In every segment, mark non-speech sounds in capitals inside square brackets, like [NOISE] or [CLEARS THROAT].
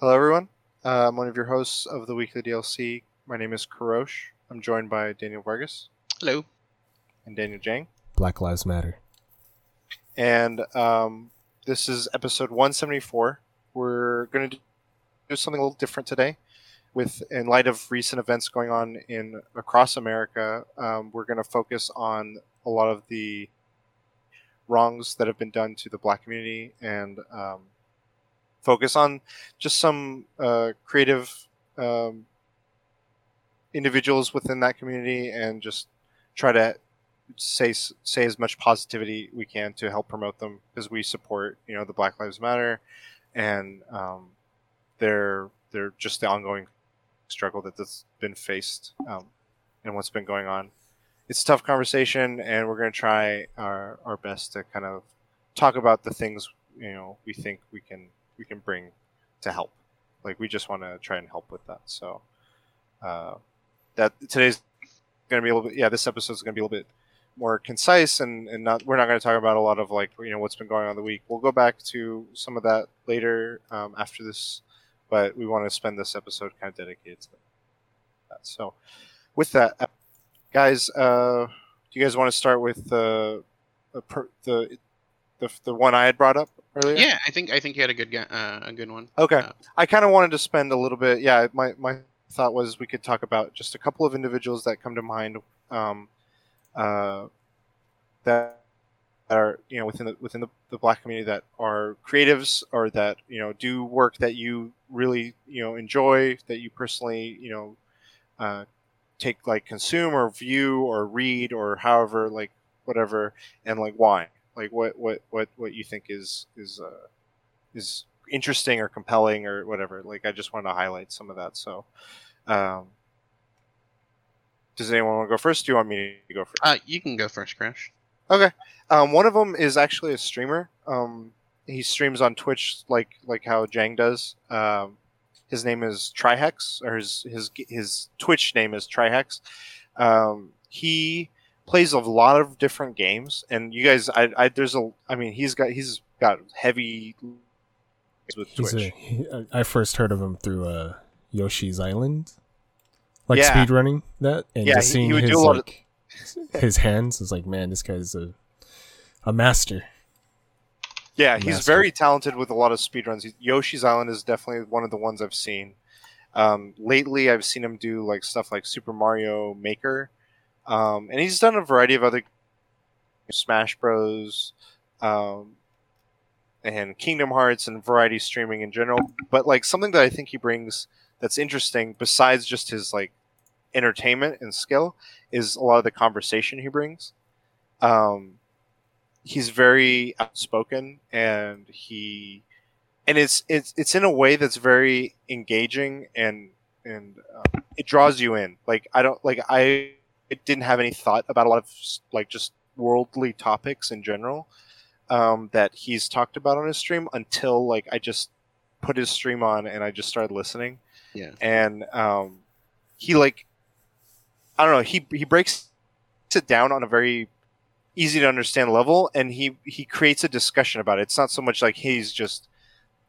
Hello, everyone. Uh, I'm one of your hosts of the weekly DLC. My name is Karosh. I'm joined by Daniel Vargas Hello. and Daniel Jang. Black Lives Matter. And um, this is episode 174. We're going to do something a little different today. With in light of recent events going on in across America, um, we're going to focus on a lot of the wrongs that have been done to the Black community and um, focus on just some uh, creative um, individuals within that community and just try to say say as much positivity we can to help promote them because we support you know the Black Lives Matter and um, they're they're just the ongoing struggle that that's been faced um, and what's been going on. It's a tough conversation, and we're going to try our, our best to kind of talk about the things you know we think we can we can bring to help. Like we just want to try and help with that. So uh, that today's going to be a little bit yeah this episode is going to be a little bit more concise and, and not we're not going to talk about a lot of like you know what's been going on the week we'll go back to some of that later um, after this but we want to spend this episode kind of dedicated to that so with that uh, guys uh, do you guys want to start with the the, the the the one i had brought up earlier? Yeah, I think I think you had a good uh, a good one. okay. Uh, i kind of wanted to spend a little bit yeah my my thought was we could talk about just a couple of individuals that come to mind um, uh, that are you know within the within the, the black community that are creatives or that you know do work that you really you know enjoy that you personally you know uh, take like consume or view or read or however like whatever and like why like what what what what you think is is uh is interesting or compelling or whatever like i just wanted to highlight some of that so um does anyone want to go first do you want me to go first uh, you can go first, Crash. Okay. Um, one of them is actually a streamer. Um, he streams on Twitch like like how Jang does. Um, his name is Trihex, or his his his Twitch name is Trihex. Um, he plays a lot of different games, and you guys, I, I there's a, I mean, he's got he's got heavy with Twitch. a, he, I first heard of him through uh, Yoshi's Island, like Yeah. speedrunning that, and Yeah, just seeing he would his do a lot of- like his hands is like, man, this guy's a a master. Yeah, he's Master. very talented with a lot of speedruns. He- Yoshi's Island is definitely one of the ones I've seen. Um, lately, I've seen him do like stuff like Super Mario Maker, um, and he's done a variety of other Smash Bros. Um, and Kingdom Hearts and variety streaming in general. But like something that I think he brings that's interesting, besides just his like entertainment and skill, is a lot of the conversation he brings. Um, he's very outspoken and he and it's it's it's in a way that's very engaging and and uh, it draws you in like i don't like i didn't have any thought about a lot of like just worldly topics in general um, that he's talked about on his stream until like i just put his stream on and i just started listening. Yeah. and um, he like i don't know he he breaks it down on a very easy to understand level and he he creates a discussion about it. It's not so much like he's just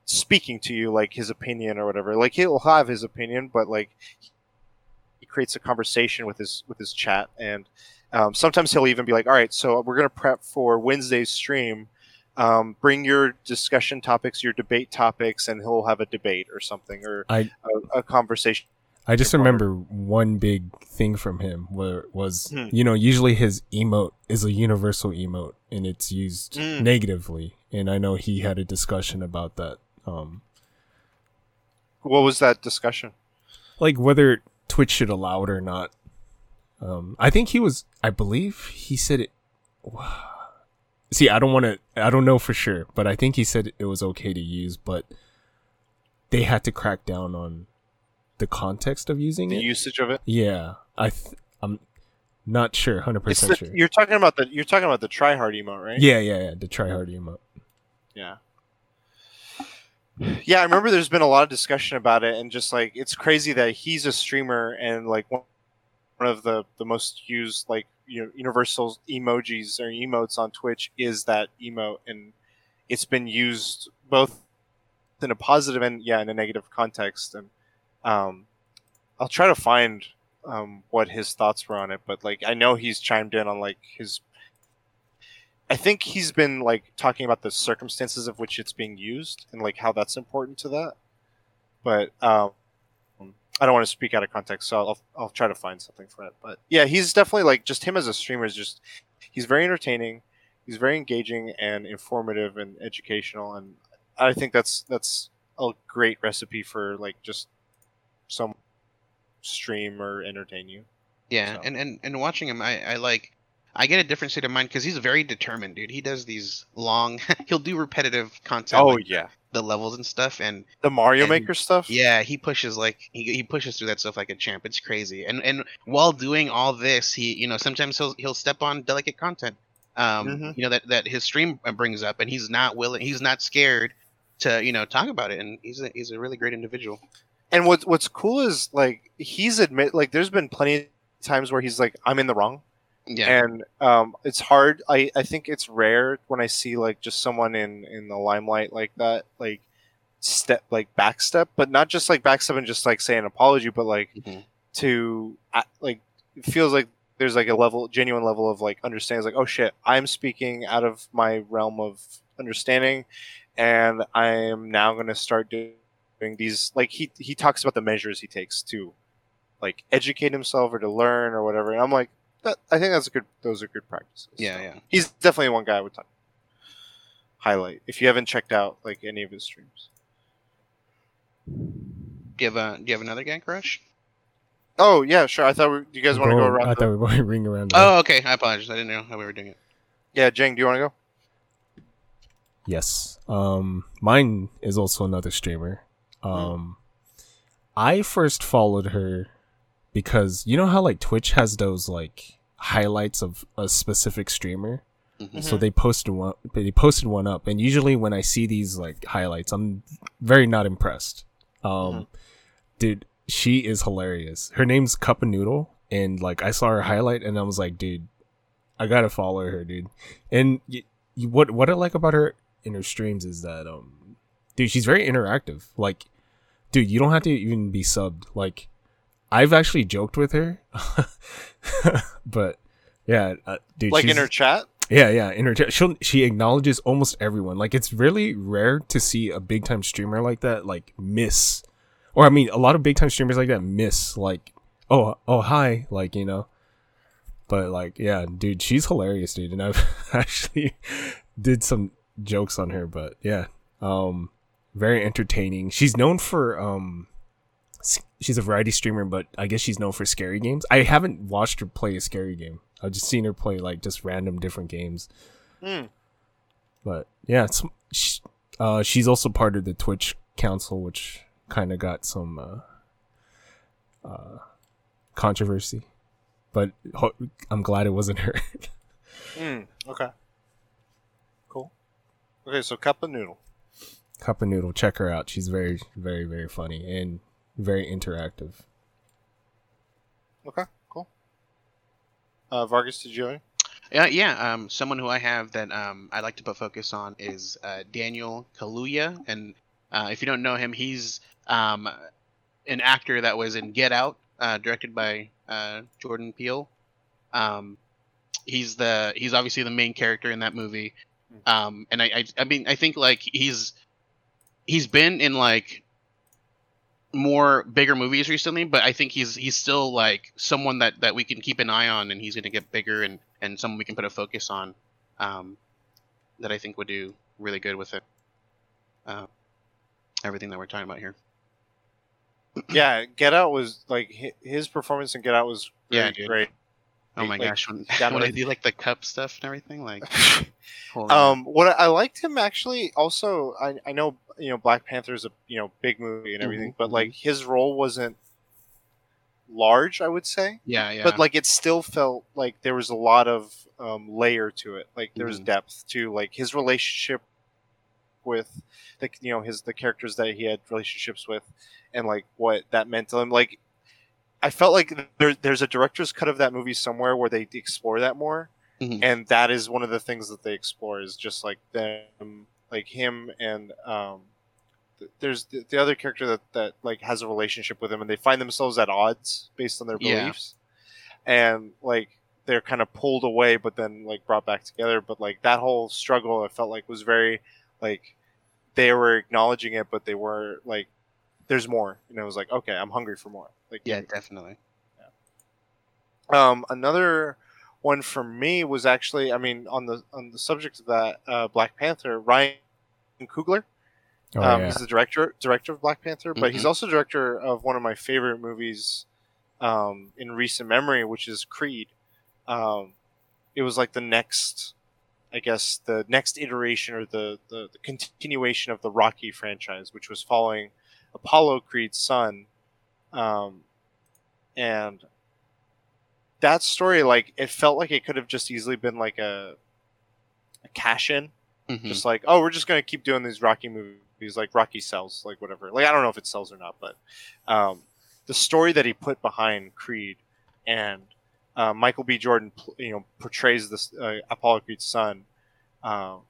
speaking to you like his opinion or whatever. Like he'll have his opinion but like creates a conversation with his with his chat and um, sometimes he'll even be like all right so we're going to prep for wednesday's stream um, bring your discussion topics your debate topics and he'll have a debate or something or I- a, a conversation I just remember one big thing from him where was Hmm. you know usually his emote is a universal emote and it's used Mm. negatively, and I know he had a discussion about that. Um, what was that discussion like whether Twitch should allow it or not. Um, I think he was. I believe he said it. [SIGHS] See, I don't want to. I don't know for sure, but I think he said it was okay to use, but they had to crack down on the context of using the it. usage of it yeah, I. Th- I'm not sure, hundred percent sure. you're talking about the you're talking about the TriHard emote right Yeah, yeah, yeah. The TriHard emote. Yeah. Yeah, I remember there's been a lot of discussion about it, and just like it's crazy that he's a streamer and like one of the the most used like you know universal emojis or emotes on Twitch is that emote, and it's been used both in a positive and yeah in a negative context and um i'll try to find um what his thoughts were on it but like i know he's chimed in on like his i think he's been like talking about the circumstances of which it's being used and like how that's important to that but um I don't want to speak out of context, so I'll I'll try to find something for it. But yeah, he's definitely like just him as a streamer is just he's very entertaining, he's very engaging and informative and educational, and I think that's that's a great recipe for like just some stream or entertain you. Yeah, So- and, and and watching him, I, I like, I get a different state of mind because he's very determined, dude. He does these long, [LAUGHS] he'll do repetitive content, Oh like yeah, the levels and stuff, and the Mario and- Maker stuff. yeah, he pushes like he, he pushes through that stuff like a champ. It's crazy, and and while doing all this, he you know sometimes he'll he'll step on delicate content, um, Mhm. you know that that his stream uh, brings up, and he's not willing, he's not scared to you know talk about it, and he's a he's a really great individual. And what's what's cool is like he's admit like there's been plenty of times where he's like I'm in the wrong. Yeah, and um, it's hard. I, I think it's rare when I see like just someone in in the limelight like that, like step like backstep, but not just like backstep and just like say an apology, but like Mhm. to like it feels like there's like a level, genuine level of like understands like oh shit, I'm speaking out of my realm of understanding, and I am now going to start doing these. Like he he talks about the measures he takes to like educate himself or to learn or whatever, and I'm like that, I think that's a good. Those are good practices. yeah, So, yeah. He's definitely one guy I would talk, highlight if you haven't checked out like any of his streams. Do you have a do you have another gang crush? Oh yeah, sure. I thought we, you guys want to go around. I the- thought we were going to [LAUGHS] ring around. the- Oh, okay. I apologize. I didn't know how we were doing it. yeah, Jang, do you want to go? Yes. Um, mine is also another streamer. Um, I first followed her because you know how like Twitch has those like highlights of a specific streamer. Mhm. So they posted one. They posted one up, and usually when I see these like highlights, I'm very not impressed. Um, Mhm. dude, she is hilarious. Her name's Cup of Noodle, and like I saw her highlight, and I was like, dude, I gotta follow her, dude. And y- y- what what I like about her in her streams is that um, dude, she's very interactive. Like, dude, you don't have to even be subbed. Like, I've actually joked with her, [LAUGHS] but yeah, uh, dude, Like in her chat. yeah, yeah. In her, chat, she she acknowledges almost everyone. Like it's really rare to see a big time streamer like that like miss, or I mean, a lot of big time streamers like that miss. Like, oh, oh, hi, like you know. But like, yeah, dude, she's hilarious, dude, and I've [LAUGHS] actually did some jokes on her. But yeah, um, very entertaining. She's known for um. She's a variety streamer, but I guess she's known for scary games. I haven't watched her play a scary game. I've just seen her play like just random different games. Hmm. But yeah, it's, sh uh, she's also part of the Twitch Council, which kind of got some uh, uh, controversy. But ho- I'm glad it wasn't her. [LAUGHS] Hmm. Okay. Cool. Okay, so cup of noodle. Cup of Noodle, check her out. She's very, very, very funny and very interactive. Okay, cool. Uh, Vargas, did you? have? Yeah, yeah. Um, someone who I have that um, I like to put focus on is uh, Daniel Kaluuya, and uh, if you don't know him, he's um, an actor that was in Get Out, uh, directed by uh, Jordan Peele. Um, he's the he's obviously the main character in that movie, um, and I, I I mean I think like he's he's been in like more bigger movies recently, but I think he's he's still like someone that that we can keep an eye on, and he's gonna get bigger and and someone we can put a focus on, um, that I think would do really good with it. Uh, everything that we're talking about here. yeah, Get Out was like his performance in Get Out was Yeah, really dude. great. Oh my Like, gosh, when, [LAUGHS] when I do like the cup stuff and everything, like [LAUGHS] um, what I, I liked him actually. Also, I I know you know Black Panther's a you know big movie and everything, Mhm, but like his role wasn't large. I would say. yeah, yeah, but like it still felt like there was a lot of um, layer to it like there was Mhm. depth to like his relationship with the you know his the characters that he had relationships with and like what that meant to him like i felt like there, there's a director's cut of that movie somewhere where they explore that more Mhm. and that is one of the things that they explore is just like them like him and um the, there's the, the other character that that like has a relationship with him, and they find themselves at odds based on their Yeah. beliefs, and like they're kind of pulled away, but then like brought back together. But like that whole struggle, I felt like was very like they were acknowledging it, but they were like, "There's more," and it was like, "Okay, I'm hungry for more." Like Yeah, definitely. Um, another one for me was actually, I mean, on the on the subject of that uh, Black Panther, Ryan Coogler. Oh, um, yeah. He's the director director of Black Panther, but he's Mhm. also director of one of my favorite movies um, in recent memory, which is Creed. Um, it was like the next, I guess, the next iteration or the, the the continuation of the Rocky franchise, which was following Apollo Creed's son, um, and that story, like, it felt like it could have just easily been like a a cash in Mhm. just like oh we're just gonna keep doing these rocky movies like rocky sells like whatever. Like i don't know if it sells or not but um, the story that he put behind creed and uh, michael b. Jordan you know portrays this uh, apollo creed's son um,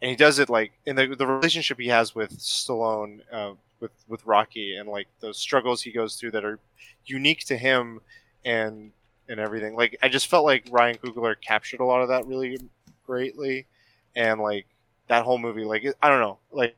and he does it like in the, the relationship he has with stallone uh, with with rocky and like the struggles he goes through that are unique to him and and everything like i just felt like ryan coogler captured a lot of that really greatly and like that whole movie like i don't know like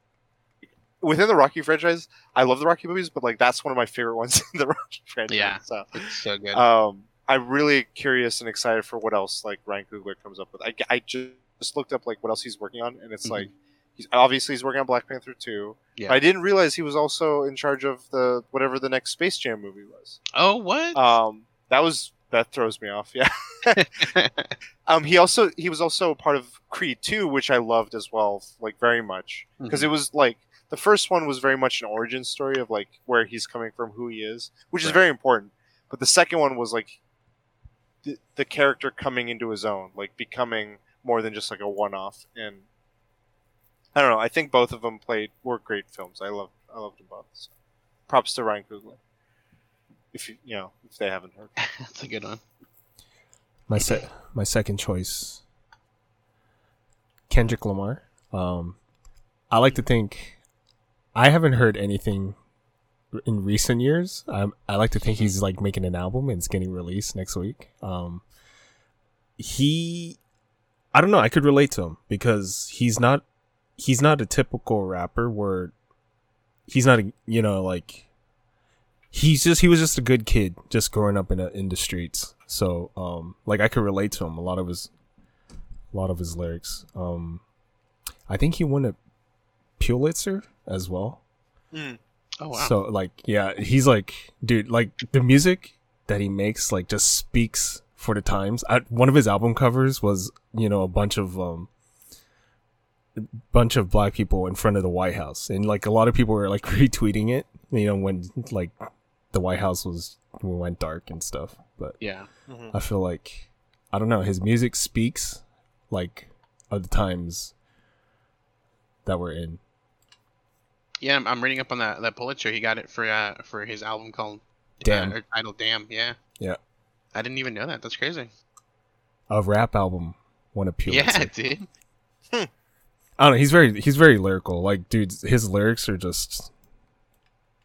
within the rocky franchise i love the rocky movies but like that's one of my favorite ones [LAUGHS] in the rocky franchise Yeah. so It's so good. um i'm really curious and excited for what else like ryan coogler comes up with i, I just looked up like what else he's working on and it's Mhm. like he's obviously he's working on black panther 2 Yeah. i didn't realize he was also in charge of the whatever the next space jam movie was oh, what? um that was that throws me off yeah [LAUGHS] [LAUGHS] um, he also he was also part of Creed 2, which I loved as well, like very much because it was like the first one was very much an origin story of like where he's coming from, who he is, which is very important. But the second one was like the, the character coming into his own, like becoming more than just like a one-off. And I don't know. I think both of them played were great films. I love I loved them both. So. Props to Ryan Coogler. If you you know if they haven't heard. [LAUGHS] That's a good one. my se- my second choice, Kendrick Lamar. Um, I like to think I haven't heard anything in recent years. I I like to think he's like making an album and it's getting released next week. Um, he, I don't know. I could relate to him because he's not he's not a typical rapper where he's not a you know like he's just he was just a good kid just growing up in a, in the streets. So um like i could relate to him a lot of his a lot of his lyrics. Um i think he won a pulitzer as well. Oh wow. so like yeah he's like dude like the music that he makes like just speaks for the times. I, one of his album covers was you know a bunch of um bunch of black people in front of the white house and like a lot of people were like [LAUGHS] retweeting it you know when like the white house was went dark and stuff but yeah. i feel like i don't know his music speaks like of the times that we're in Yeah, I'm, I'm reading up on that that Pulitzer. He got it for uh for his album called Damn. uh, or titled Damn. Yeah. Yeah. I didn't even know that. That's crazy. a rap album won a pulitzer Yeah, [LAUGHS] dude. I don't know. He's very he's very lyrical. Like, dude, his lyrics are just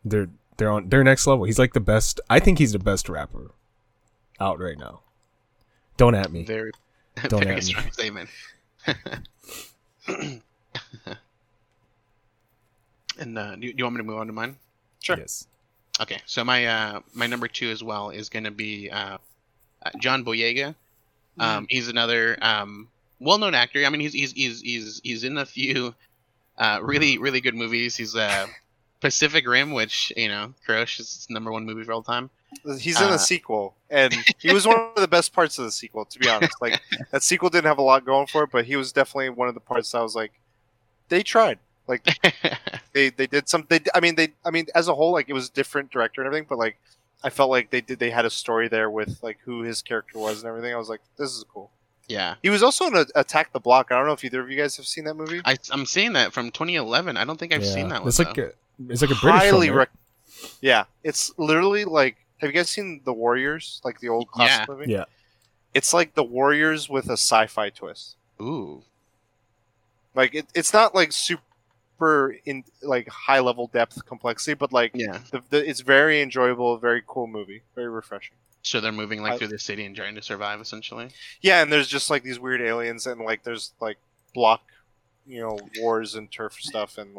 they're they're on they're next level. He's like the best. I think he's the best rapper out right now. Don't at me. Very, [LAUGHS] Don't very at me. strong statement. [LAUGHS] and uh, do, you- do you want me to move on to mine? Sure. Yes. Okay, so my uh, my number two as well is going to be uh, uh, John Boyega. Um, he's another um, well-known actor. I mean, he's he's he's he's, he's in a few uh, really really good movies. He's uh, Pacific Rim, which you know, Kurosh is number one movie of all time. He's in Uh, the sequel, and he was one of the best parts of the sequel. To be honest, like [LAUGHS] that sequel didn't have a lot going for it, but he was definitely one of the parts that I was like, they tried. Like [LAUGHS] they they did some. They I mean they I mean as a whole like it was a different director and everything, but like I felt like they did they had a story there with like who his character was and everything. I was like, this is cool. Yeah, He was also in a, Attack the Block. I don't know if either of you guys have seen that movie. I, I'm seeing that from 2011. I don't think I've Yeah. seen that one. It's like though. a, it's like a British Highly film, right? rec- Yeah, it's literally like. Have you guys seen The Warriors? Like the old classic Yeah. movie. Yeah. It's like The Warriors with a sci-fi twist. Ooh, Like it, it's not like super super in like high level depth complexity, but like Yeah. the, the, it's very enjoyable, very cool movie, very refreshing. So they're moving like I- through the city and trying to survive, essentially. Yeah, and there's just like these weird aliens, and like there's like block, you know, wars and turf stuff, and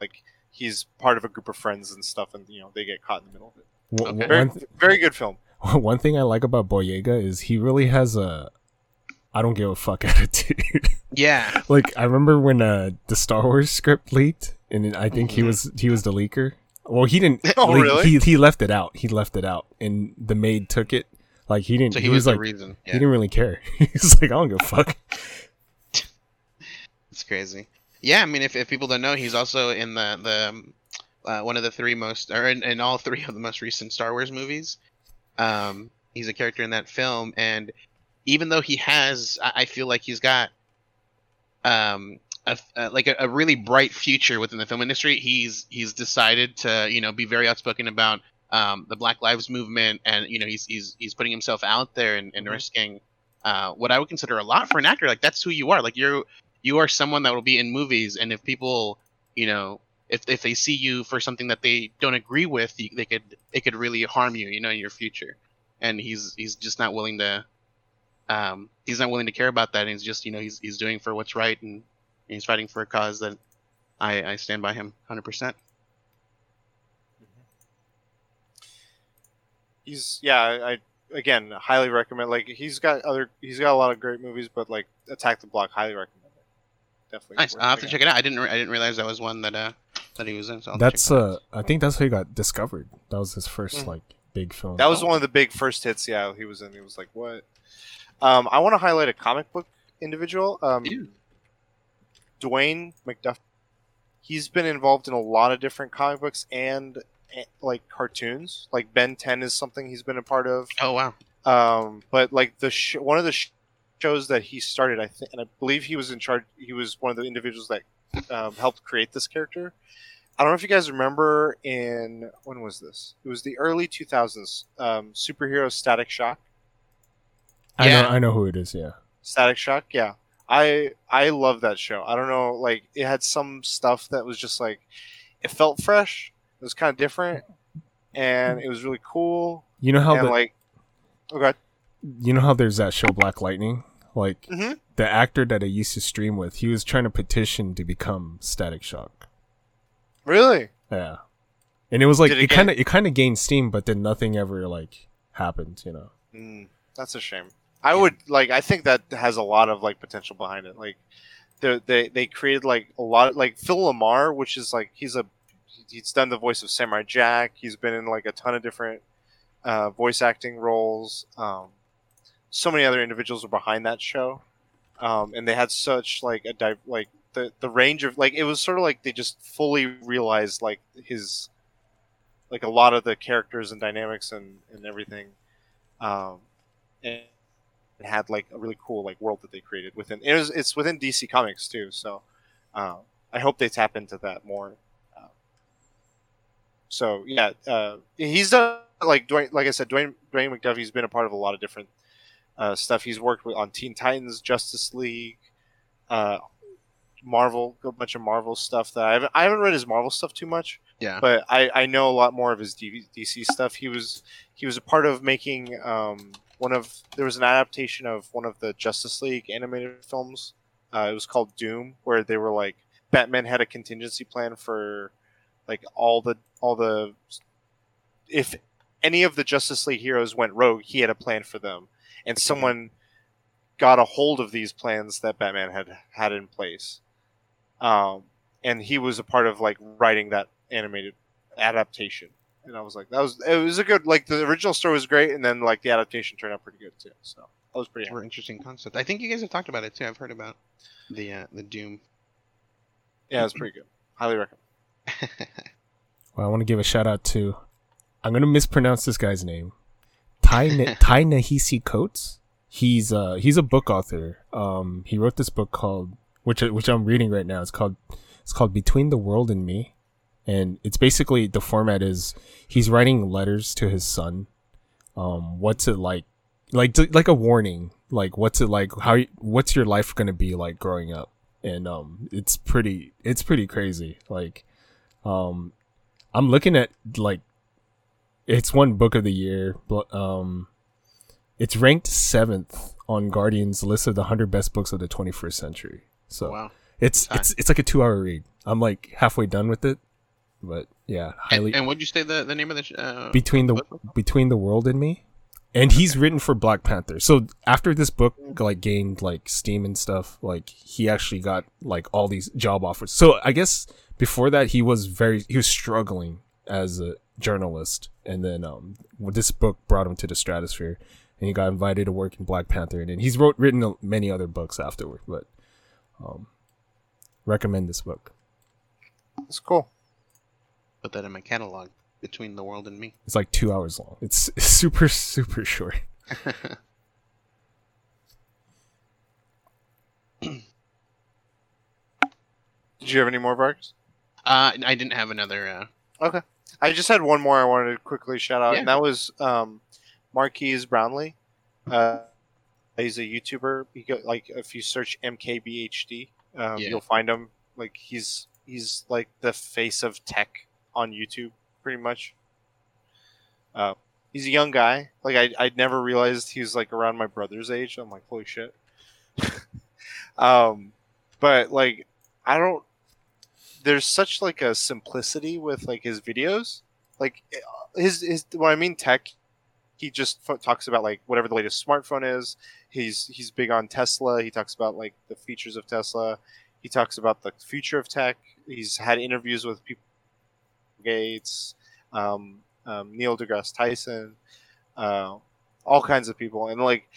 like he's part of a group of friends and stuff, and you know they get caught in the middle of it. Okay. Very, th- very good film. [LAUGHS] one thing I like about Boyega is he really has a I don't give a fuck [LAUGHS] attitude. Yeah. [LAUGHS] like I remember when uh, the Star Wars script leaked, and I think he Mhm. was he was the leaker. Well, he didn't. [LAUGHS] Oh, leak- really? He he left it out. He left it out, and the maid took it. Like he didn't. So he, he, was, was, the like reason. he didn't really care. He's like I don't give a fuck. It's crazy. Yeah, I mean, if, if people don't know, he's also in the the uh, one of the three most, or in, in all three of the most recent Star Wars movies. Um, he's a character in that film, and even though he has, I, I feel like he's got, um, a, uh, like a, a really bright future within the film industry. He's he's decided to you know be very outspoken about um, the Black Lives Movement, and you know he's he's he's putting himself out there and, and Mhm. risking uh, what I would consider a lot for an actor. Like that's who you are. Like you're you are someone that will be in movies, and if people, you know, if if they see you for something that they don't agree with, you, they could it could really harm you, you know, in your future. And he's he's just not willing to, um, he's not willing to care about that. And he's just you know he's he's doing for what's right, and, he's fighting for a cause that I I stand by him 100. percent He's yeah, I, I again highly recommend. Like he's got other, he's got a lot of great movies, but like Attack the Block, highly recommend it. Definitely. Nice. I'll have to check it out. I didn't re- I didn't realize that was one that uh that he was in. So I'll That's check that out. uh, I think that's how he got discovered. That was his 1st Mhm. like big film. That was one of the big first hits. Yeah, he was in. He was like, what? Um, I want to highlight a comic book individual. Um, Ew. Dwayne McDuffie. He's been involved in a lot of different comic books and eh, like cartoons. Like Ben 10 is something he's been a part of. Oh wow. Um, but like the sh- one of the sh- shows that he started, I think, and I believe he was in charge. He was one of the individuals that um, helped create this character. I don't know if you guys remember in when was this? It was the early 2000s. Um, superhero Static Shock. I Yeah. know I know who it is. Yeah. Static Shock, yeah. I I love that show. I don't know, like it had some stuff that was just like it felt fresh. It was kind of different, and it was really cool. You know how and the like, okay, you know how there's that show Black Lightning. Like Mhm. the actor that I used to stream with, he was trying to petition to become Static Shock. really, Yeah. And it was like Did it it kind of it kind of gained steam, but then nothing ever like happened. You know. mm, that's a shame. I would like. I think that has a lot of like potential behind it. Like, they they they created like a lot of like Phil LaMarr, which is like he's a he's done the voice of Samurai Jack. He's been in like a ton of different uh, voice acting roles. Um, so many other individuals were behind that show, um, and they had such like a di- like the the range of like it was sort of like they just fully realized like his like a lot of the characters and dynamics and and everything, um, and it had like a really cool like world that they created within it was it's within DC Comics too. So uh, I hope they tap into that more. Uh, so yeah, uh, he's done like Dwayne, like I said, Dwayne Dwayne McDuffie's been a part of a lot of different uh, stuff. He's worked with, on Teen Titans, Justice League, uh, Marvel, a bunch of Marvel stuff that I haven't I haven't read his Marvel stuff too much, Yeah. but I, I know a lot more of his DC stuff. He was he was a part of making um, one of there was an adaptation of one of the Justice League animated films. Uh, it was called Doom, where they were like Batman had a contingency plan for like all the all the if any of the Justice League heroes went rogue, he had a plan for them, and someone got a hold of these plans that Batman had had in place, um, and he was a part of like writing that animated adaptation. And I was like, that was it was a good like the original story was great, and then like the adaptation turned out pretty good too. So that was pretty Super interesting concept. I think you guys have talked about it too. I've heard about the uh, the Doom. yeah, it was pretty good. Highly recommend. [LAUGHS] Well, I want to give a shout out to. I'm gonna mispronounce this guy's name. Tai Na- [LAUGHS] Tai Nahisi Coates. He's uh he's a book author. Um, he wrote this book called which which I'm reading right now. It's called it's called Between the World and Me, and it's basically the format is he's writing letters to his son. Um, what's it like? Like like a warning. Like what's it like? How what's your life gonna be like growing up? and um, it's pretty it's pretty crazy. Like, um, I'm looking at like it's one book of the year, but um, it's ranked seventh on Guardian's list of the hundred best books of the 21st century. So wow. it's it's it's like a two hour read. I'm like halfway done with it, but yeah, highly And, and what'd you say the, the name of the sh- uh, between the book? between the world and me? And he's written for black panther. So after this book like gained like steam and stuff like he actually got like all these job offers. So i guess before that he was very he was struggling as a journalist. And then um this book brought him to the stratosphere and he got invited to work in black panther. And then he's wrote written many other books afterward but um recommend this book. It's cool. Put that in my catalog. Between the world and me. it's like two hours long it's [LAUGHS] super super short [LAUGHS] Did you have any more Vargas? Uh, I didn't have another. Uh, Okay. I just had one more I wanted to quickly shout out, Yeah. and that was um, Marques Brownlee. Uh, he's a YouTuber. He got, like if you search MKBHD, um, Yeah. you'll find him. Like he's he's like the face of tech on YouTube, pretty much. Uh, he's a young guy. Like I I never realized he was like around my brother's age. I'm like holy shit. [LAUGHS] um, but like I don't there's such like a simplicity with like his videos like his his when i mean tech he just f- talks about like whatever the latest smartphone is he's he's big on tesla he talks about like the features of tesla he talks about the future of tech he's had interviews with people gates um, um, neil degrasse tyson uh, all kinds of people and like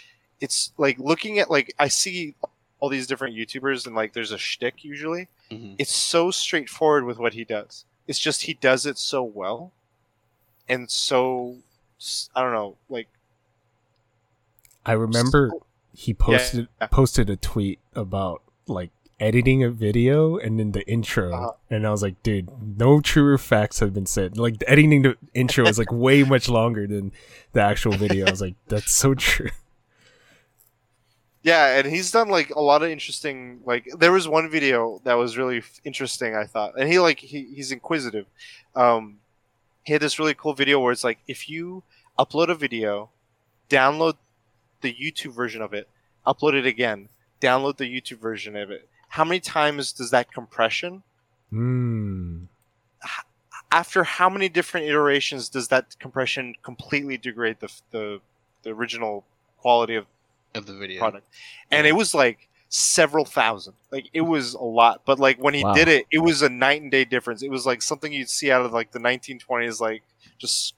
it's like looking at like i see all these different youtubers and like there's a shtick usually mhm. it's so straightforward with what he does. It's just he does it so well, and so I don't know, like I remember he posted yeah. posted a tweet about like editing a video and then the intro, Uh-huh. and I was like, dude, no truer facts have been said. Like the editing the intro is like way much longer than the actual video. I was like, that's so true. yeah, and he's done like a lot of interesting. Like there was one video that was really f- interesting, I thought, and he like he, he's inquisitive. Um, he had this really cool video where it's like if you upload a video, download the YouTube version of it, upload it again, download the YouTube version of it. How many times does that compression Hmm. after how many different iterations does that compression completely degrade the the, the original quality of of the video. product? And it was like several thousand. Like it was a lot, but like when he Wow. did it, it was a night and day difference. It was like something you'd see out of like the 1920s, like just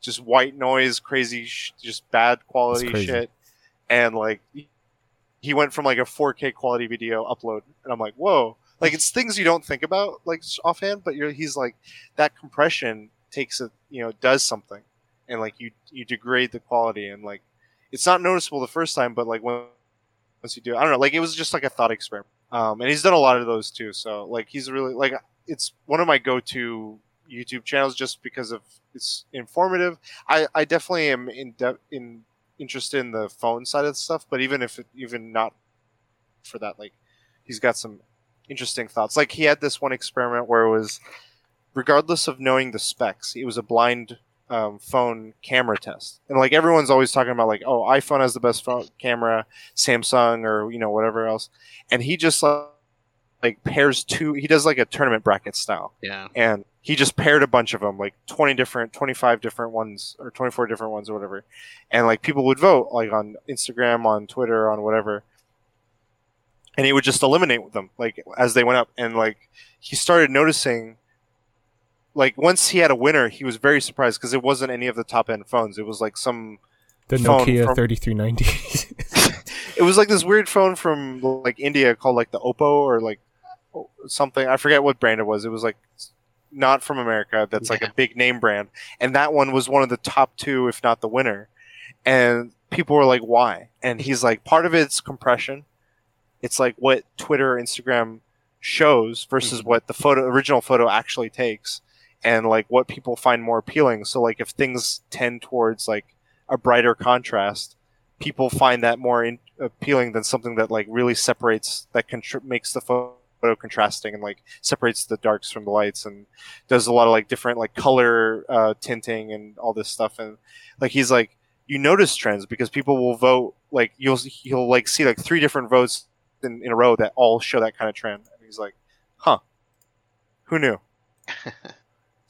just white noise, crazy, sh- just bad quality shit, and like he went from like a 4K quality video upload, and I'm like, whoa. Like it's things you don't think about like offhand, but he's like that compression takes a you know does something, and like you you degrade the quality, and like it's not noticeable the first time, but like when once you do, it, I don't know, like it was just like a thought experiment. Um, and he's done a lot of those too. So like he's really like it's one of my go-to YouTube channels just because of it's informative. I I definitely am in in interested in the phone side of stuff, but even if it, even not for that, like he's got some interesting thoughts. Like he had this one experiment where it was, regardless of knowing the specs, it was a blind um, phone camera test, and like everyone's always talking about like, oh, iPhone has the best phone camera, Samsung or you know whatever else, and he just like, like pairs two. He does like a tournament bracket style, Yeah. and he just paired a bunch of them, like twenty different, twenty five different ones, or twenty four different ones, or whatever, and like people would vote like on Instagram, on Twitter, on whatever, and he would just eliminate them like as they went up, and like he started noticing. Like once he had a winner, he was very surprised because it wasn't any of the top end phones. It was like some The Nokia from- 3390. [LAUGHS] it was like this weird phone from like India called like the Oppo or like something. I forget what brand it was. It was like not from America. That's like a big name brand, and that one was one of the top two, if not the winner. And people were like, "Why?" And he's like, "Part of it's compression. It's like what Twitter, or Instagram shows versus Mhm. what the photo original photo actually takes." And like what people find more appealing. So like if things tend towards like a brighter contrast, people find that more in, appealing than something that like really separates that contr- makes the photo contrasting and like separates the darks from the lights and does a lot of like different like color uh, tinting and all this stuff. And like he's like you notice trends because people will vote like you'll you'll like see like three different votes in, in a row that all show that kind of trend. And he's like huh. Who knew? [LAUGHS]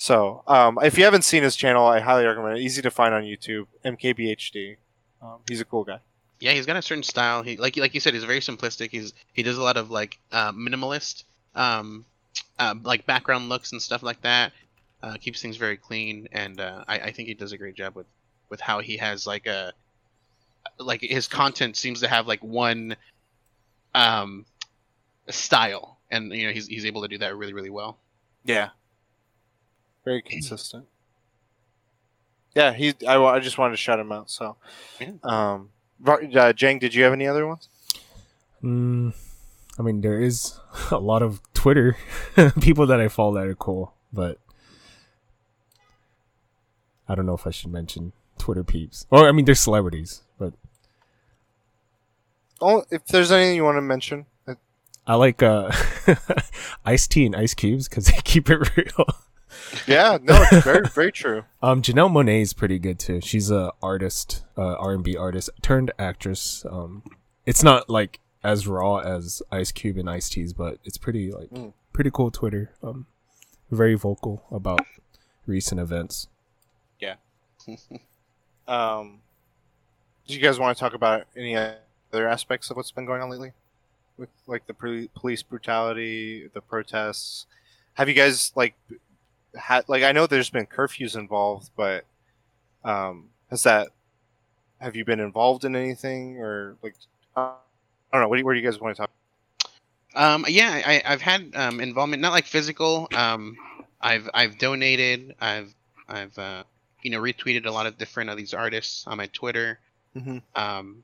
So um, if you haven't seen his channel i highly recommend it. Easy to find on youtube. Mkbhd um, he's a cool guy Yeah, he's got a certain style. He like like you said, he's very simplistic. He's he does a lot of like uh, minimalist, um, uh, like background looks and stuff like that. Uh, keeps things very clean, and uh, I, I think he does a great job with with how he has like a like his content seems to have like one um style, and you know he's he's able to do that really really well. Yeah. Very [CLEARS THROAT] consistent. Yeah, he. I, I just wanted to shout him out. So, Yeah. um, uh, Jang, did you have any other ones? Mm, I mean, there is [LAUGHS] a lot of Twitter [LAUGHS] people that I follow that are cool, but I don't know if I should mention Twitter peeps. Or I mean, they're celebrities, but Oh, if there's anything you want to mention, I like uh, [LAUGHS] Ice-T and Ice Cubes because they keep it real. Yeah, no, it's very, very true. [LAUGHS] Um, Janelle Monáe is pretty good too. She's a artist, uh, R and B artist turned actress. Um, it's not like as raw as Ice Cube and Ice-Ts, but it's pretty like Mm. pretty cool Twitter. Um, very vocal about recent events. Yeah. [LAUGHS] um, do you guys want to talk about any other aspects of what's been going on lately, with like the pre- police brutality, the protests? Have you guys like had like I know there's been curfews involved, but um, has that have you been involved in anything or like uh, I don't know? What do you, where do you guys want to talk? Um, yeah, I, I've had um, involvement, not like physical. Um, I've I've donated. I've I've uh, you know retweeted a lot of different of these artists on my Twitter. Mhm. Um,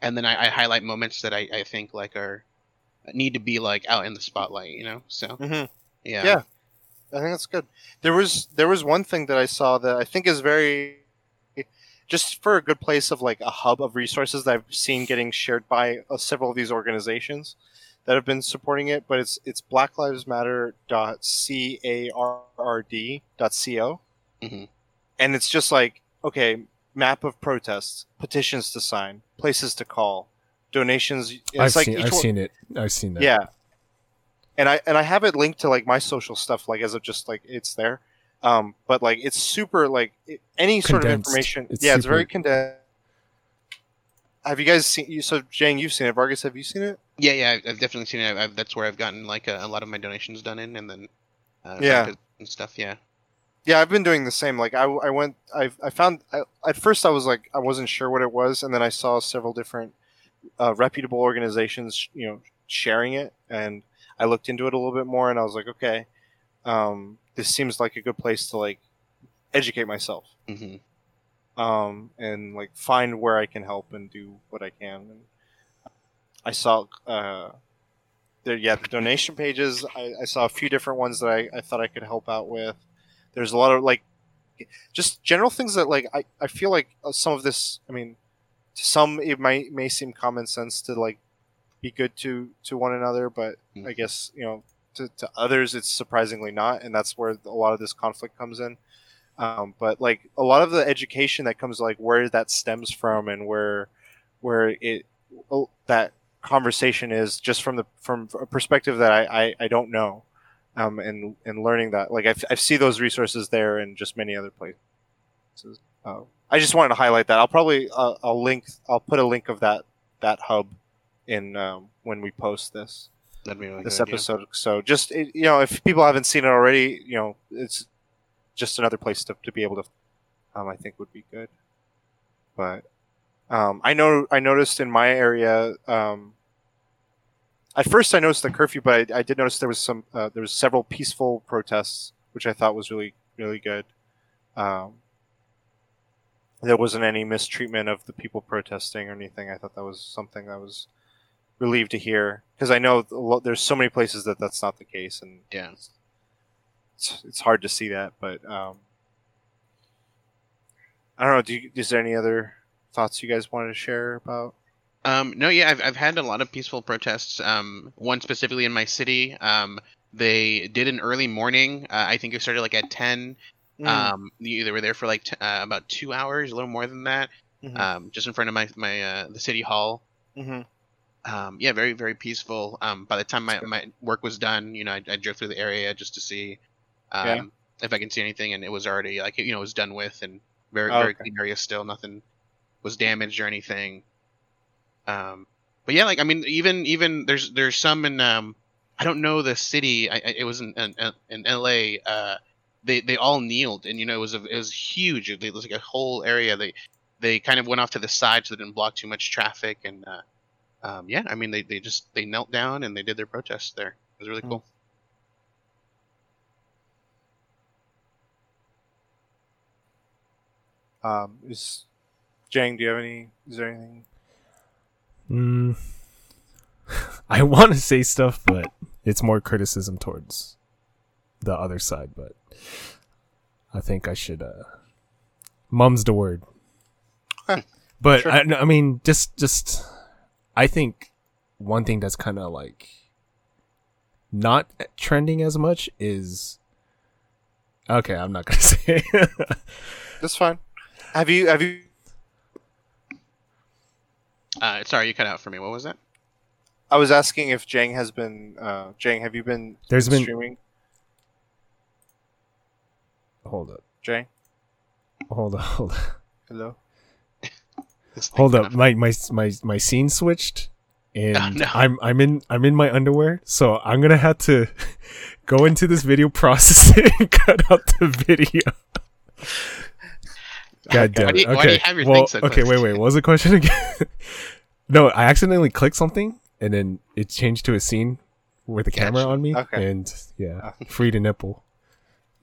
and then I, I highlight moments that I, I think like are need to be like out in the spotlight. You know, so Mm-hmm. yeah. Yeah. I think that's good. There was there was one thing that I saw that I think is very just for a good place of like a hub of resources that I've seen getting shared by uh, several of these organizations that have been supporting it. But it's it's Black Lives Matter dot c a r r d dot co, Mhm. and it's just like okay, map of protests, petitions to sign, places to call, donations. It's I've like seen each I've one- seen it. I've seen that. yeah and i and i have it linked to like my social stuff like as of just like it's there um but like it's super like it, any sort of information It's yeah it's very condensed have you guys seen you so jane you've seen it vargas have you seen it Yeah, yeah, I've, I've definitely seen it. I've, I've, that's where I've gotten like a, a lot of my donations done in, and then uh, Yeah. and stuff. Yeah. yeah i've been doing the same like i, I went i i found I, at first i was like i wasn't sure what it was and then i saw several different uh, reputable organizations you know sharing it and i looked into it a little bit more and i was like okay um, this seems like a good place to like educate myself hmm um, and like find where I can help and do what I can. And I saw, uh, there, yeah, the donation pages. I, I saw a few different ones that I, I thought I could help out with. There's a lot of like, just general things that like I, I feel like uh, some of this. I mean, to some it might may seem common sense to like be good to to one another, but I Mhm. guess you know to, to others it's surprisingly not, and that's where a lot of this conflict comes in. Um, but like a lot of the education that comes like where that stems from and where where it oh, that conversation is just from the from a perspective that I, I, I don't know um, and and learning that like I, I see those resources there and just many other places. Uh, I just wanted to highlight that. I'll probably uh, I'll link I'll put a link of that that hub in um, when we post this That'd be really this good, yeah. episode. So just it, you know, if people haven't seen it already, you know, it's just another place to, to be able to, um, I think would be good. But um, I know I noticed in my area. Um, at first, I noticed the curfew, but I, I did notice there was some uh, there was several peaceful protests, which I thought was really really good. Um, there wasn't any mistreatment of the people protesting or anything. I thought that was something that was relieved to hear because I know there's so many places that that's not the case, and Yeah. it's, it's hard to see that. But um, I don't know. Do you, is there any other thoughts you guys wanted to share about? Um, no, yeah, I've, I've had a lot of peaceful protests. Um, one specifically in my city. Um, they did an early morning. Uh, I think it started like at ten. Mm, Um, they were there for like t- uh, about two hours, a little more than that. mhm, Um, just in front of my my uh, the city hall. mhm. Um, yeah, very very peaceful. Um, by the time my, my work was done, you know, I, I drove through the area just to see um, Yeah. if I can see anything, and it was already like you know it was done with and very Oh, very okay. clean area still. Nothing was damaged or anything. Um, but yeah, like I mean, even even there's there's some in um, I don't know the city. I, I, it was in in, in L.A. Uh, they they all kneeled, and you know it was a, it was huge. It was like a whole area. They they kind of went off to the side so they didn't block too much traffic, and uh, um, yeah, I mean they, they just they knelt down and they did their protest there. It was really Hmm. cool. Um, is Jang? Do you have any? Is there anything? Mm, [LAUGHS] I want to say stuff, but it's more criticism towards the other side. But I think I should. uh Mum's the word. Huh. But Sure. I, I mean, just just I think one thing that's kind of like not trending as much is okay. I'm not gonna [LAUGHS] say. That's fine. Have you? Have you? Uh, sorry, you cut out for me. What was that? I was asking if Jang has been. Uh, Jang, have you been? There's been- streaming. hold up, Jang, hold up, hold up. hello. This thing Hold up, my my my my scene switched, and [LAUGHS] Oh, no. I'm I'm in I'm in my underwear, so I'm gonna have to [LAUGHS] go into this video, process it, and [LAUGHS] cut out the video. God damn it! you- okay, do you have your well, so okay, wait, wait. What was the question again? no, I accidentally clicked something, and then it changed to a scene with the camera Gotcha. on me, Okay. and yeah, free to nipple.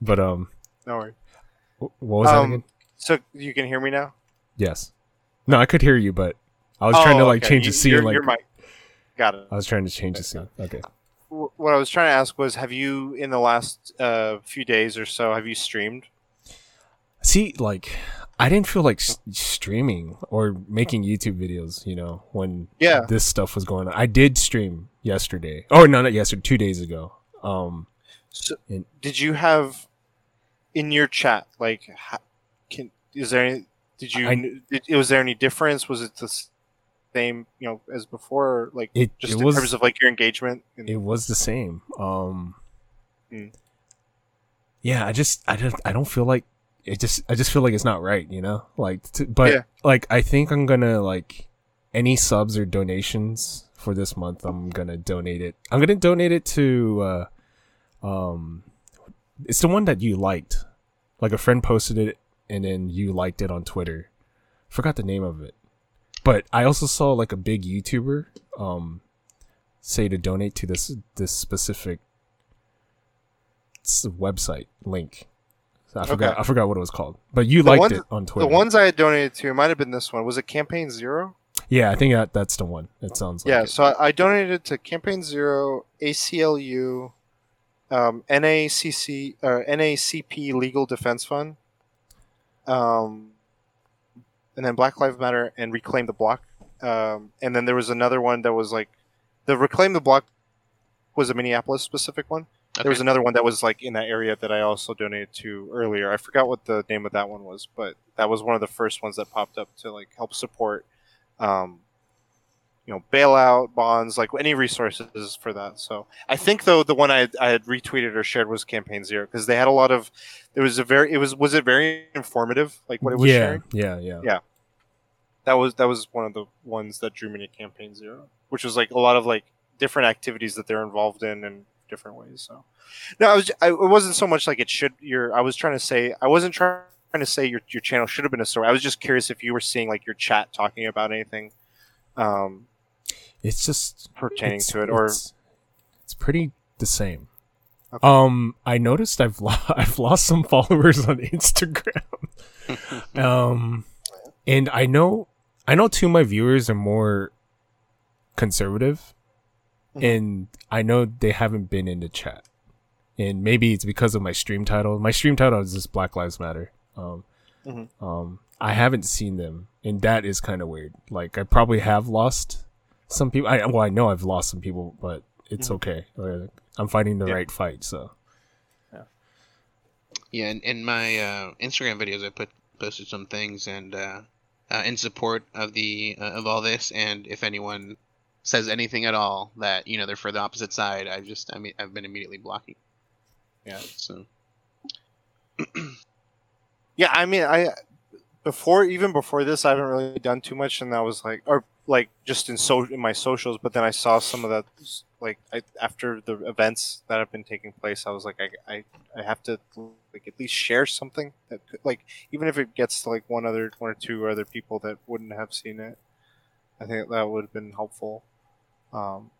But um, No worries. what was that Um, again? So you can hear me now. Yes. No, I could hear you, but I was trying to Oh, like okay. change the scene. Your, like your mic. Got it. I was trying to change the scene. Okay. What I was trying to ask was, have you in the last uh, few days or so have you streamed? See, like, I didn't feel like s- streaming or making YouTube videos, you know, when Yeah. this stuff was going on. I did stream yesterday. Oh, no, not yesterday, two days ago. Um, So, In- did you have in your chat like can is there any, did you I- did, was there any difference was it the same you know as before like it, just it in was, terms of like your engagement and, it was the same. Um, Mm. yeah, I just, I just, I don't feel like it just, I just feel like it's not right, you know, like, to, but Yeah. like, I think I'm gonna like any subs or donations for this month. I'm gonna donate it. I'm gonna donate it to, uh, um, it's the one that you liked. Like a friend posted it and then you liked it on Twitter. Forgot the name of it. But I also saw like a big YouTuber um say to donate to this this specific website link. So I forgot Okay. I forgot what it was called. But you The liked ones- it on Twitter. the ones I had donated to might have been this one was it campaign zero yeah, I think that, that's the one. It sounds like yeah it. so I, I donated to campaign zero ACLU um, NACC or NAACP Legal Defense Fund um, and then Black Lives Matter and Reclaim the Block. Um, and then there was another one that was like the Reclaim the Block was a Minneapolis specific one. There was another one that was like in that area that I also donated to earlier. I forgot what the name of that one was, but that was one of the first ones that popped up to like help support, um, you know, bailout bonds, like any resources for that. So I think though the one I had, I had retweeted or shared was Campaign Zero because they had a lot of. There was a very. It was was it very informative like what it was yeah, sharing. yeah, yeah, Yeah. That was that was one of the ones that drew me to Campaign Zero, which was like a lot of like different activities that they're involved in in different ways. So, no, I was I, it wasn't so much like it should. Your I was trying to say I wasn't trying to say your your channel should have been a story. I was just curious if you were seeing like your chat talking about anything um, It's just pertaining it's, to it, or it's, it's pretty the same. Okay. Um, I noticed I've lo- [LAUGHS] I've lost some followers on Instagram. [LAUGHS] um, and I know I know two of my viewers are more conservative, Mhm. and I know they haven't been in the chat. And maybe it's because of my stream title. My stream title is just Black Lives Matter. Um, Mhm. um, I haven't seen them and that is kind of weird. Like I probably have lost some people. I well, I know I've lost some people, but it's Mhm. okay. I'm fighting the Yeah. right fight, so Yeah, Yeah, in, in my uh, Instagram videos, I put posted some things and uh, uh, in support of the uh, of all this. And if anyone says anything at all that you know they're for the opposite side, I've just I mean I've been immediately blocking. Yeah. So [CLEARS THROAT] Yeah, I mean, I before even before this, I haven't really done too much, and that was like, or like just in so in my socials. But then I saw some of that, like I, after the events that have been taking place, I was like, I, I, I have to like at least share something that could, like even if it gets to like one other, one or two other people that wouldn't have seen it, I think that would have been helpful. Um,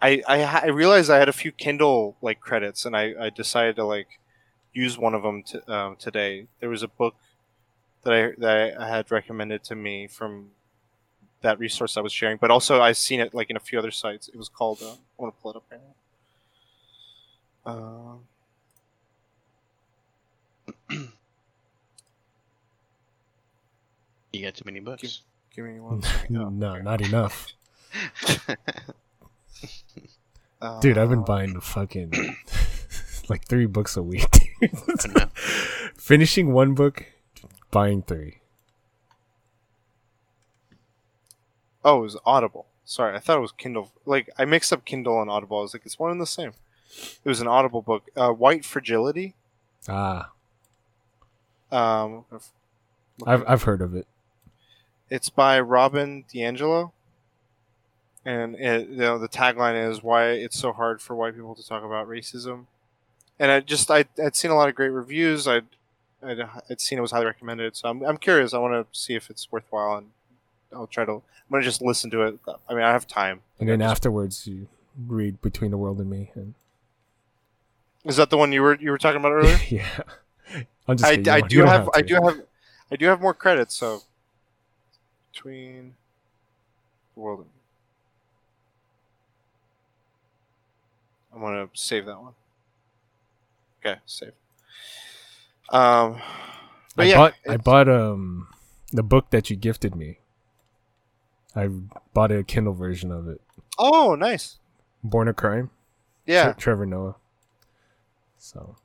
I, I I realized I had a few Kindle like credits, and I, I decided to like use one of them to, um, today. There was a book that I that I had recommended to me from that resource I was sharing, but also I've seen it like in a few other sites. It was called. Uh, I want to pull it up right now. Um, you got too many books. give me one [LAUGHS] second. Oh, no, not enough, Uh, [LAUGHS] dude. I've been buying the fucking [CLEARS THROAT] like three books a week. I. [LAUGHS] Finishing one book, buying three. Oh, it was Audible. Sorry, I thought it was Kindle. Like I mixed up Kindle and Audible. I was like, it's one and the same. It was an Audible book. Uh, White Fragility. Ah, Um, I've I've heard of it. It's by Robin DiAngelo, and it, you know the tagline is "Why it's so hard for white people to talk about racism." And I just I I'd seen a lot of great reviews. I'd I'd, I'd seen it was highly recommended, so I'm I'm curious. I want to see if it's worthwhile, and I'll try to. I'm gonna just listen to it. I mean, I have time. And then just- afterwards, you read Between the World and Me. And is that the one you were you were talking about earlier? [LAUGHS] yeah, I'm just I, kidding, you I don't- do don't have, I do have I do have more credits. So between the world, and I'm gonna save that one. Okay, save. Um, but I yeah, bought I bought um the book that you gifted me. I bought a Kindle version of it. oh, nice. Born a Crime. Yeah, Tre- Trevor Noah. So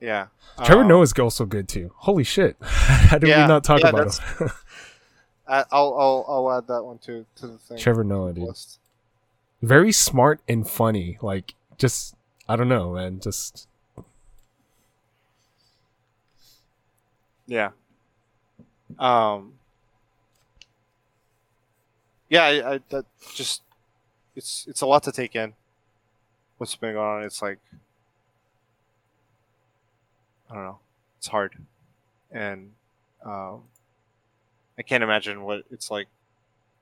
yeah. Trevor Um, Noah's also good too. Holy shit! [LAUGHS] How did Yeah, we not talk yeah, about him? [LAUGHS] I'll I'll I'll add that one to to the thing. Trevor Noah, dude. list. Very smart and funny. Like just I don't know, man. Just Yeah. Um. Yeah, I, I that just it's it's a lot to take in. What's been going on? It's like I don't know. It's hard, and um, I can't imagine what it's like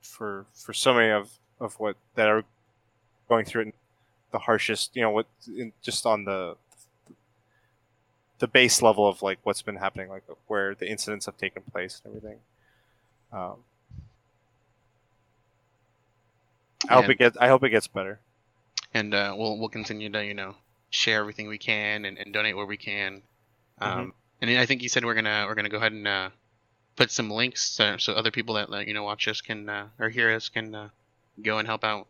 for for so many of of what that are going through it. The harshest, you know, what in, just on the the base level of like what's been happening, like where the incidents have taken place and everything. Um, I hope And- it gets. I hope it gets better. and uh, we'll we'll continue to you know share everything we can and, and donate where we can. Um, And I think you said we're gonna we're gonna go ahead and uh, put some links so, so other people that you know watch us can uh, or hear us can uh, go and help out.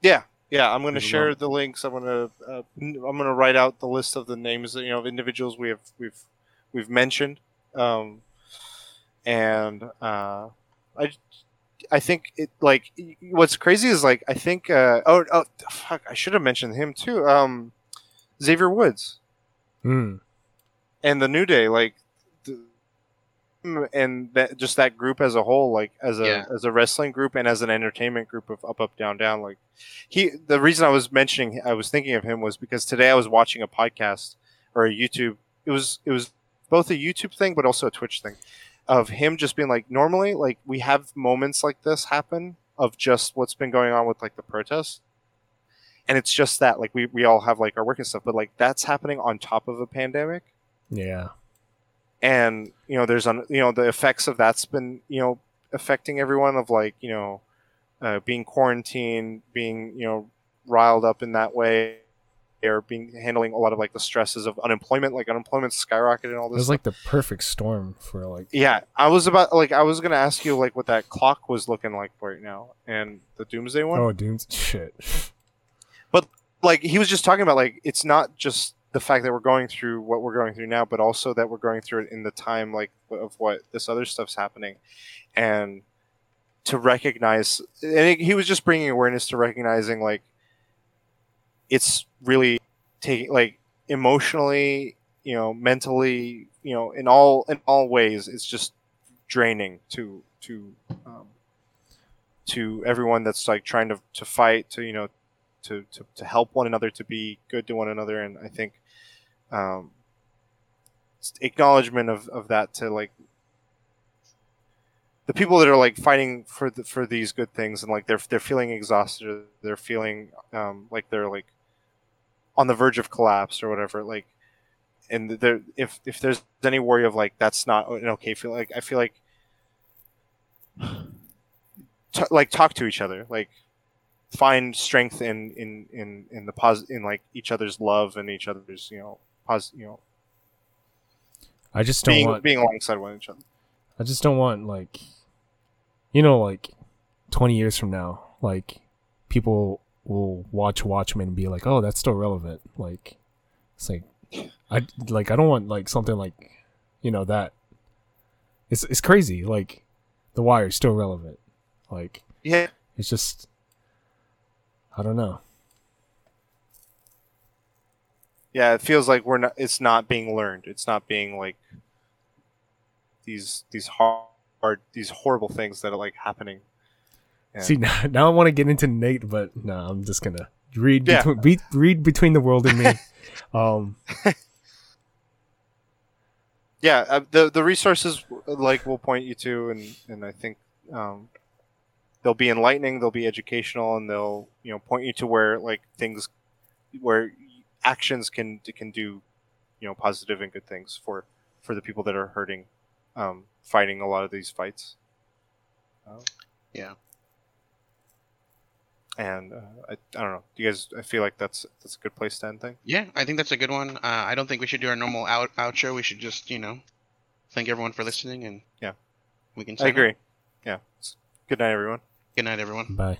Yeah, yeah. I'm going to share the links. I'm going to. Uh, I'm to write out the list of the names, you know, of individuals we have we've we've mentioned. Um, and uh, I I think it like what's crazy is like I think uh, oh oh fuck I should have mentioned him too. Um, Xavier Woods. mm, and the New Day, like, the, and that just that group as a whole, like as a Yeah. as a wrestling group and as an entertainment group of up up down down, like he. The reason I was mentioning, I was thinking of him was because today I was watching a podcast or a YouTube. It was it was both a YouTube thing but also a Twitch thing of him just being like normally like we have moments like this happen of just what's been going on with like the protests and it's just that like we, we all have like our work and stuff but like that's happening on top of a pandemic. Yeah. and you know there's on you know the effects of that's been you know affecting everyone of like you know uh, being quarantined being you know riled up in that way are being handling a lot of like the stresses of unemployment, like unemployment skyrocketed and all It this. was stuff. like the perfect storm for like. Yeah, I was about like I was gonna ask you like what that clock was looking like right now, and the Doomsday one. Oh, Dunes. Shit. [LAUGHS] But like he was just talking about like it's not just the fact that we're going through what we're going through now, but also that we're going through it in the time like of what this other stuff's happening, and to recognize. And he was just bringing awareness to recognizing like it's really taking like emotionally, you know, mentally, you know, in all in all ways, it's just draining to to um, to everyone that's like trying to, to fight to you know to, to, to help one another to be good to one another. And i think um, acknowledgement of, of that to like the people that are like fighting for the, for these good things and like they're they're feeling exhausted they're feeling um, like they're like on the verge of collapse or whatever like and there if if there's any worry of like that's not an okay feel like i feel like t- like talk to each other like find strength in in in in the pos in like each other's love and each other's you know pos you know I just don't being want. being alongside one each other I just don't want like, you know, like twenty years from now, like people will watch Watchmen and be like, "Oh, that's still relevant." Like, it's like, I like I don't want like something like, you know, that. It's it's crazy. Like, The Wire is still relevant. Like, yeah it's just, I don't know. yeah it feels like we're not it's not being learned it's not being like these these hard, hard these horrible things that are like happening Yeah. See [LAUGHS] now, now I want to get into Nate, but no, I'm just gonna read Yeah. between read, read between the world and me. [LAUGHS] um, yeah uh, the the resources like we'll point you to and and i think um they'll be enlightening they'll be educational and they'll you know point you to where like things where actions can can do you know positive and good things for for the people that are hurting um fighting a lot of these fights uh, Yeah. And uh, I, I don't know do you guys i feel like that's that's a good place to end thing Yeah, I think that's a good one. Uh, I don't think we should do our normal out outro. We should just, you know, thank everyone for listening, and Yeah. we can. i sign off. agree yeah good night everyone Good night, everyone. bye.